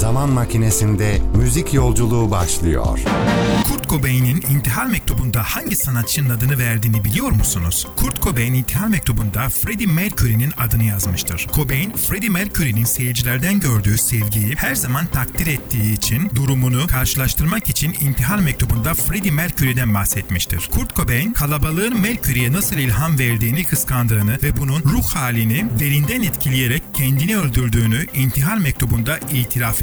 Zaman makinesinde müzik yolculuğu başlıyor. Kurt Cobain'in intihar mektubunda hangi sanatçının adını verdiğini biliyor musunuz? Kurt Cobain intihar mektubunda Freddie Mercury'nin adını yazmıştır. Cobain, Freddie Mercury'nin seyircilerden gördüğü sevgiyi her zaman takdir ettiği için durumunu karşılaştırmak için intihar mektubunda Freddie Mercury'den bahsetmiştir. Kurt Cobain, kalabalığın Mercury'ye nasıl ilham verdiğini kıskandığını ve bunun ruh halini derinden etkileyerek kendini öldürdüğünü intihar mektubunda itiraf